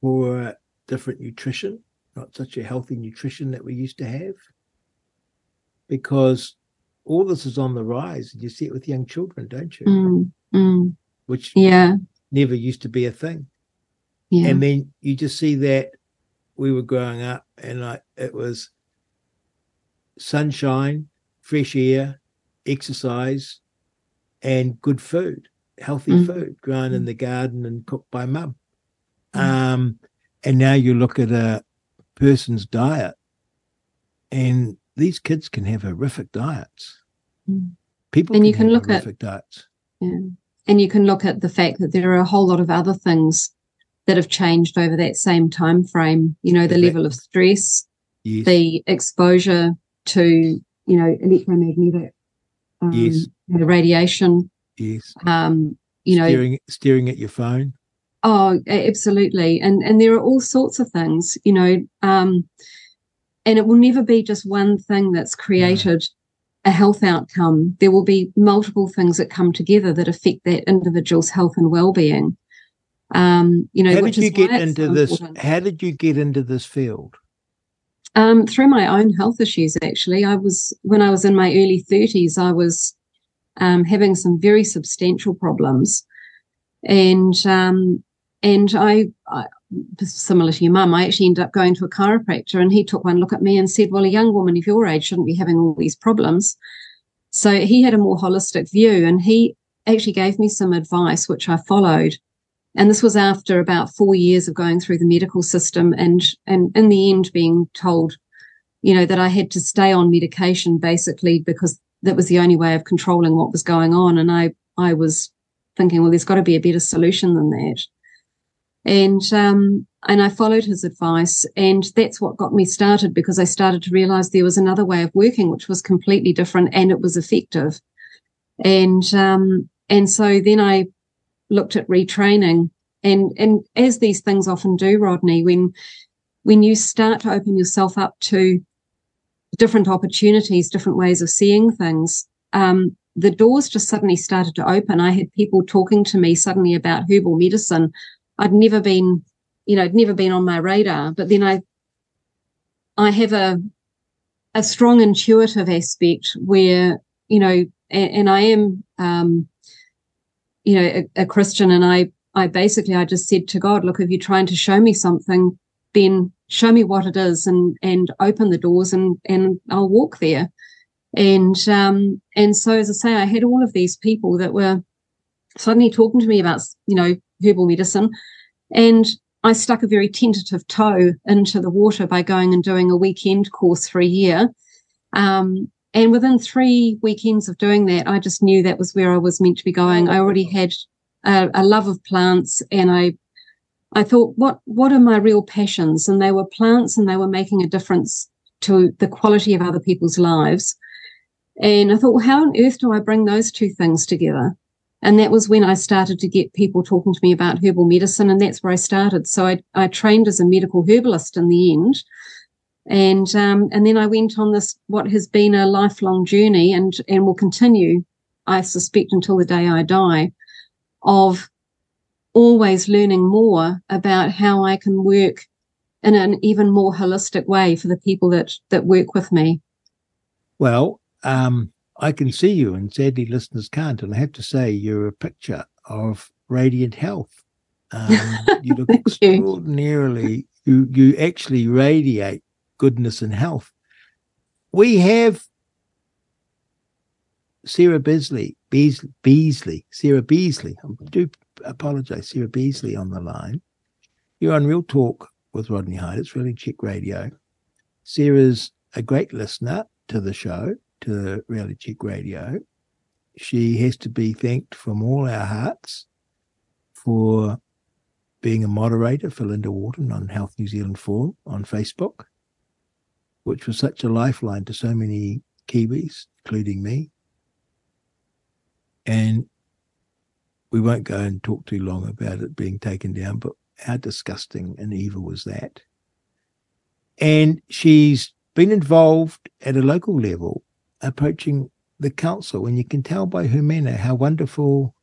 poor, different nutrition, not such a healthy nutrition that we used to have, because all this is on the rise. And you see it with young children, don't you? Mm, mm. Which yeah never used to be a thing. Yeah. And then you just see that we were growing up and like it was sunshine, fresh air, exercise, and good food healthy mm. food grown in mm. the garden and cooked by mum. Mm. Um, and now you look at a person's diet, and these kids can have horrific diets. Mm. People and you can look at diets. Yeah. And you can look at the fact that there are a whole lot of other things that have changed over that same time frame. You know, the level of stress, yes. the exposure to, you know, electromagnetic um, yes. you know, radiation, Yes. Um, you know, steering, steering at your phone. Oh, absolutely. And and there are all sorts of things, you know, um, and it will never be just one thing that's created a health outcome. There will be multiple things that come together that affect that individual's health and well-being. Um, you know, how did you get into this? How did you get into this field? Um, through my own health issues, actually. I was when I was in my early 30s, I was um, having some very substantial problems. And um, and I, I, similar to your mum, I actually ended up going to a chiropractor, and he took one look at me and said, "Well, a young woman of your age shouldn't be having all these problems." So he had a more holistic view, and he actually gave me some advice, which I followed. And this was after about four years of going through the medical system, and and in the end being told, you know, that I had to stay on medication basically because that was the only way of controlling what was going on. And I, I was thinking, well, there's got to be a better solution than that. And, um, and I followed his advice. And that's what got me started because I started to realize there was another way of working, which was completely different and it was effective. And, um, and so then I looked at retraining and, and as these things often do, Rodney, when when you start to open yourself up to different opportunities, different ways of seeing things, um, the doors just suddenly started to open. I had people talking to me suddenly about herbal medicine. I'd never been, you know, I'd never been on my radar. But then I, I have a, a strong intuitive aspect where, you know, and, and I am, um, you know, a, a Christian, and I, I basically, I just said to God, look, if you're trying to show me something, then show me what it is, and and open the doors, and and I'll walk there. And um, and so, as I say, I had all of these people that were suddenly talking to me about, you know, herbal medicine, and I stuck a very tentative toe into the water by going and doing a weekend course for a year. Um, and within three weekends of doing that, I just knew that was where I was meant to be going. I already had a, a love of plants, and I I thought, what what are my real passions? And they were plants, and they were making a difference to the quality of other people's lives. And I thought, well, how on earth do I bring those two things together? And that was when I started to get people talking to me about herbal medicine, and that's where I started. So I, I trained as a medical herbalist in the end, and um, and then I went on this what has been a lifelong journey, and and will continue, I suspect, until the day I die, of always learning more about how I can work in an even more holistic way for the people that that work with me. Well, um, I can see you, and sadly, listeners can't. And I have to say, you're a picture of radiant health. Um, you look extraordinarily. You. you you actually radiate goodness and health. We have Sarah Beesley, Beesley, Beesley, Sarah Beesley. I do apologize, Sarah Beesley on the line. You're on Real Talk with Rodney Hide. It's Reality Check Radio. Sarah's a great listener to the show to Reality Check Radio. She has to be thanked from all our hearts for being a moderator for Linda Wharton on Health New Zealand Forum on Facebook, which was such a lifeline to so many Kiwis, including me. And we won't go and talk too long about it being taken down, but how disgusting and evil was that? And she's been involved at a local level approaching the council, and you can tell by her manner how wonderful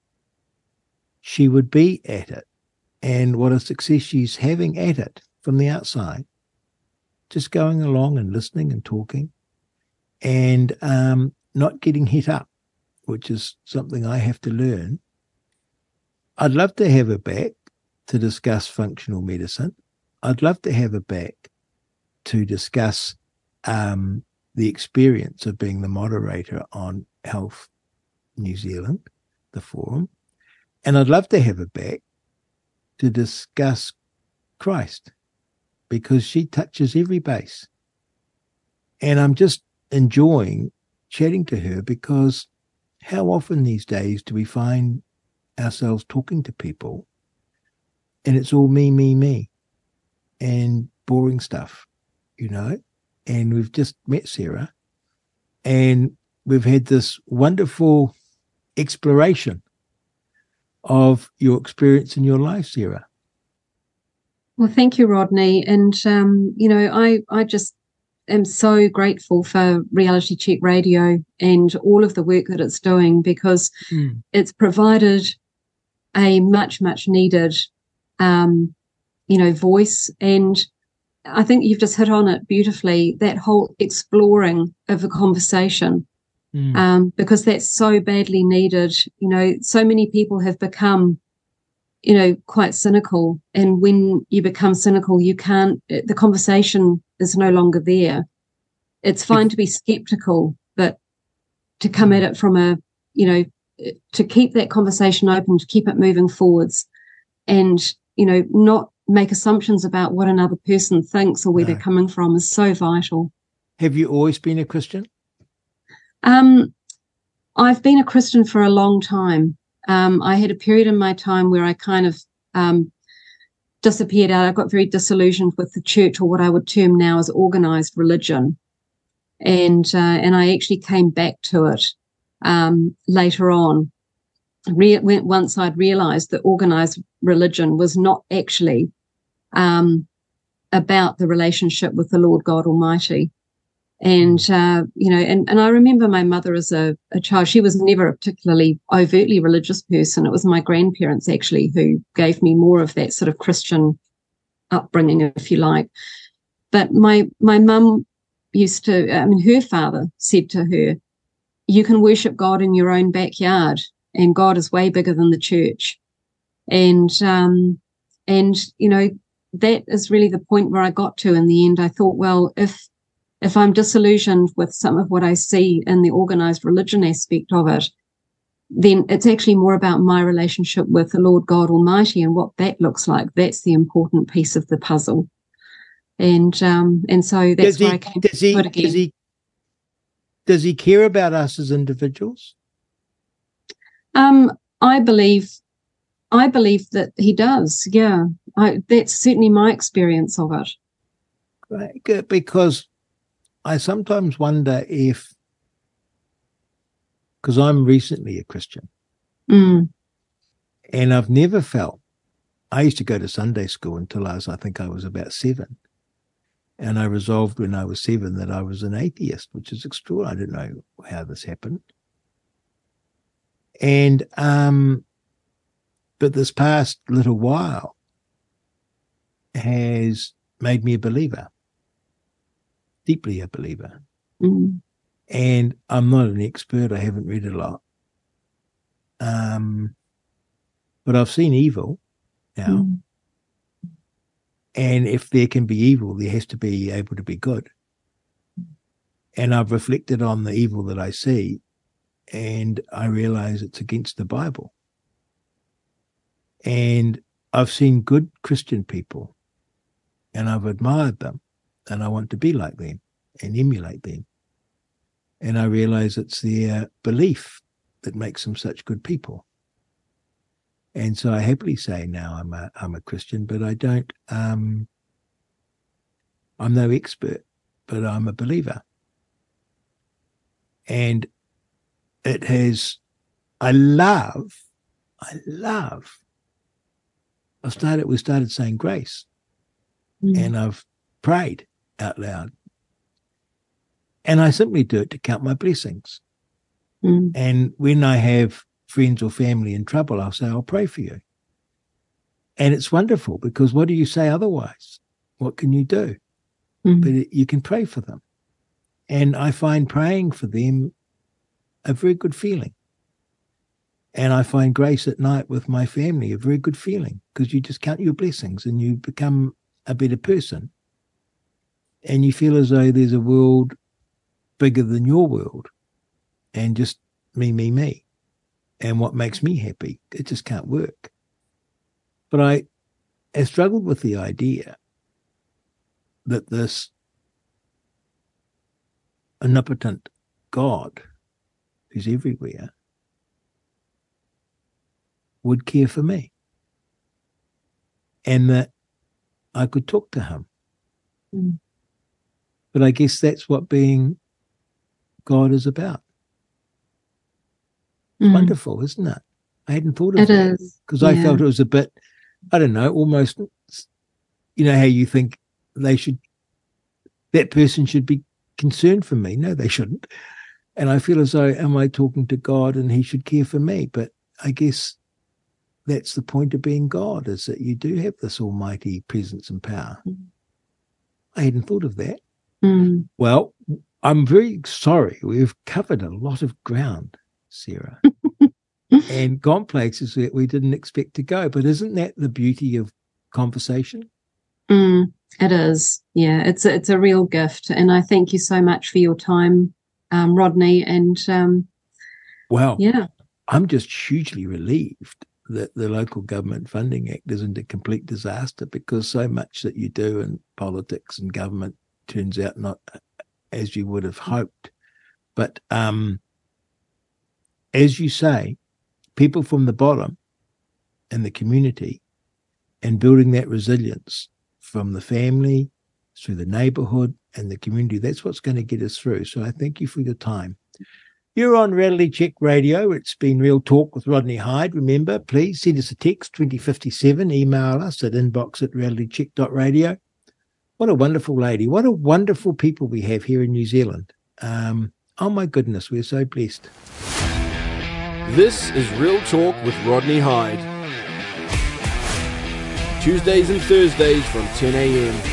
she would be at it and what a success she's having at it from the outside. Just going along and listening and talking and um, not getting hit up, which is something I have to learn. I'd love to have her back to discuss functional medicine. I'd love to have her back to discuss um, the experience of being the moderator on Health New Zealand, the forum. And I'd love to have her back to discuss Christ because she touches every base. And I'm just enjoying chatting to her because how often these days do we find ourselves talking to people and it's all me, me, me and boring stuff, you know? and we've just met Sarah, and we've had this wonderful exploration of your experience in your life, Sarah. Well, thank you, Rodney. And um, you know, I I just am so grateful for Reality Check Radio and all of the work that it's doing because mm. it's provided a much much needed um, you know voice and I think you've just hit on it beautifully that whole exploring of the conversation. Mm. Um, because that's so badly needed. You know, so many people have become, you know, quite cynical. And when you become cynical, you can't, the conversation is no longer there. It's fine to be skeptical, but to come at it from a, you know, to keep that conversation open, to keep it moving forwards and, you know, not make assumptions about what another person thinks or where no. they're coming from is so vital. Have you always been a Christian? Um, I've been a Christian for a long time. Um, I had a period in my time where I kind of um, disappeared out. I got very disillusioned with the church, or what I would term now as organized religion, and uh, and I actually came back to it um, later on. Re- once I'd realized that organized religion was not actually um, about the relationship with the Lord God Almighty. And, uh, you know, and, and I remember my mother as a, a child, she was never a particularly overtly religious person. It was my grandparents actually who gave me more of that sort of Christian upbringing, if you like. But my, my mum used to, I mean, her father said to her, you can worship God in your own backyard and God is way bigger than the church. And, um, and, you know, that is really the point where I got to in the end. I thought, well, if, if I'm disillusioned with some of what I see in the organized religion aspect of it, then it's actually more about my relationship with the Lord God Almighty and what that looks like. That's the important piece of the puzzle. And um, and so that's does where he, I came does he. Does he, does he care about us as individuals? Um, I believe, I believe that he does. Yeah, I, that's certainly my experience of it. Right, good, because I sometimes wonder if, because I'm recently a Christian, Mm, and I've never felt. I used to go to Sunday school until I was, I think, I was about seven, and I resolved when I was seven that I was an atheist, which is extraordinary. I don't know how this happened, and um, but this past little while has made me a believer, deeply a believer. mm, and I'm not an expert. I haven't read a lot. Um, but I've seen evil now, mm, and if there can be evil, there has to be able to be good. And I've reflected on the evil that I see, and I realize it's against the Bible. And I've seen good Christian people, and I've admired them, and I want to be like them and emulate them. And I realize it's their belief that makes them such good people. And so I happily say now I'm a I'm a Christian, but I don't um I'm no expert, but I'm a believer. And it has I love, I love. I started we started saying grace mm, and I've prayed out loud. And I simply do it to count my blessings. mm, And when I have friends or family in trouble, I'll say, I'll pray for you. And it's wonderful because what do you say otherwise? What can you do? mm, But it, you can pray for them. And I find praying for them a very good feeling. And I find grace at night with my family a very good feeling because you just count your blessings and you become a better person. And you feel as though there's a world bigger than your world and just me, me, me. And what makes me happy, it just can't work. But I have struggled with the idea that this omnipotent God who's everywhere would care for me and that I could talk to him. Mm. But I guess that's what being God is about. mm. Wonderful, isn't it? I hadn't thought of It that is. because I felt it was a bit, I don't know, almost, you know, how you think they should, that person should be concerned for me. No, they shouldn't. And I feel as though, am I talking to God and he should care for me? But I guess that's the point of being God is that you do have this almighty presence and power. Mm. I hadn't thought of that. Mm, Well, I'm very sorry. We've covered a lot of ground, Sarah, and gone places that we didn't expect to go. But isn't that the beauty of conversation? mm, it is. Yeah, it's a, it's a real gift, and I thank you so much for your time, um, Rodney. And um, Well, yeah, I'm just hugely relieved that the local government funding act isn't a complete disaster because so much that you do in politics and government turns out not as you would have hoped. But um, as you say, people from the bottom in the community and building that resilience from the family through the neighborhood and the community, that's what's going to get us through. So I thank you for your time. You're on Reality Check Radio. It's been Real Talk with Rodney Hide. Remember, please send us a text 2057, email us at inbox at realitycheck.radio. What a wonderful lady. What a wonderful people we have here in New Zealand. Um, oh my goodness, we're so blessed. This is Real Talk with Rodney Hide. Tuesdays and Thursdays from 10 a.m.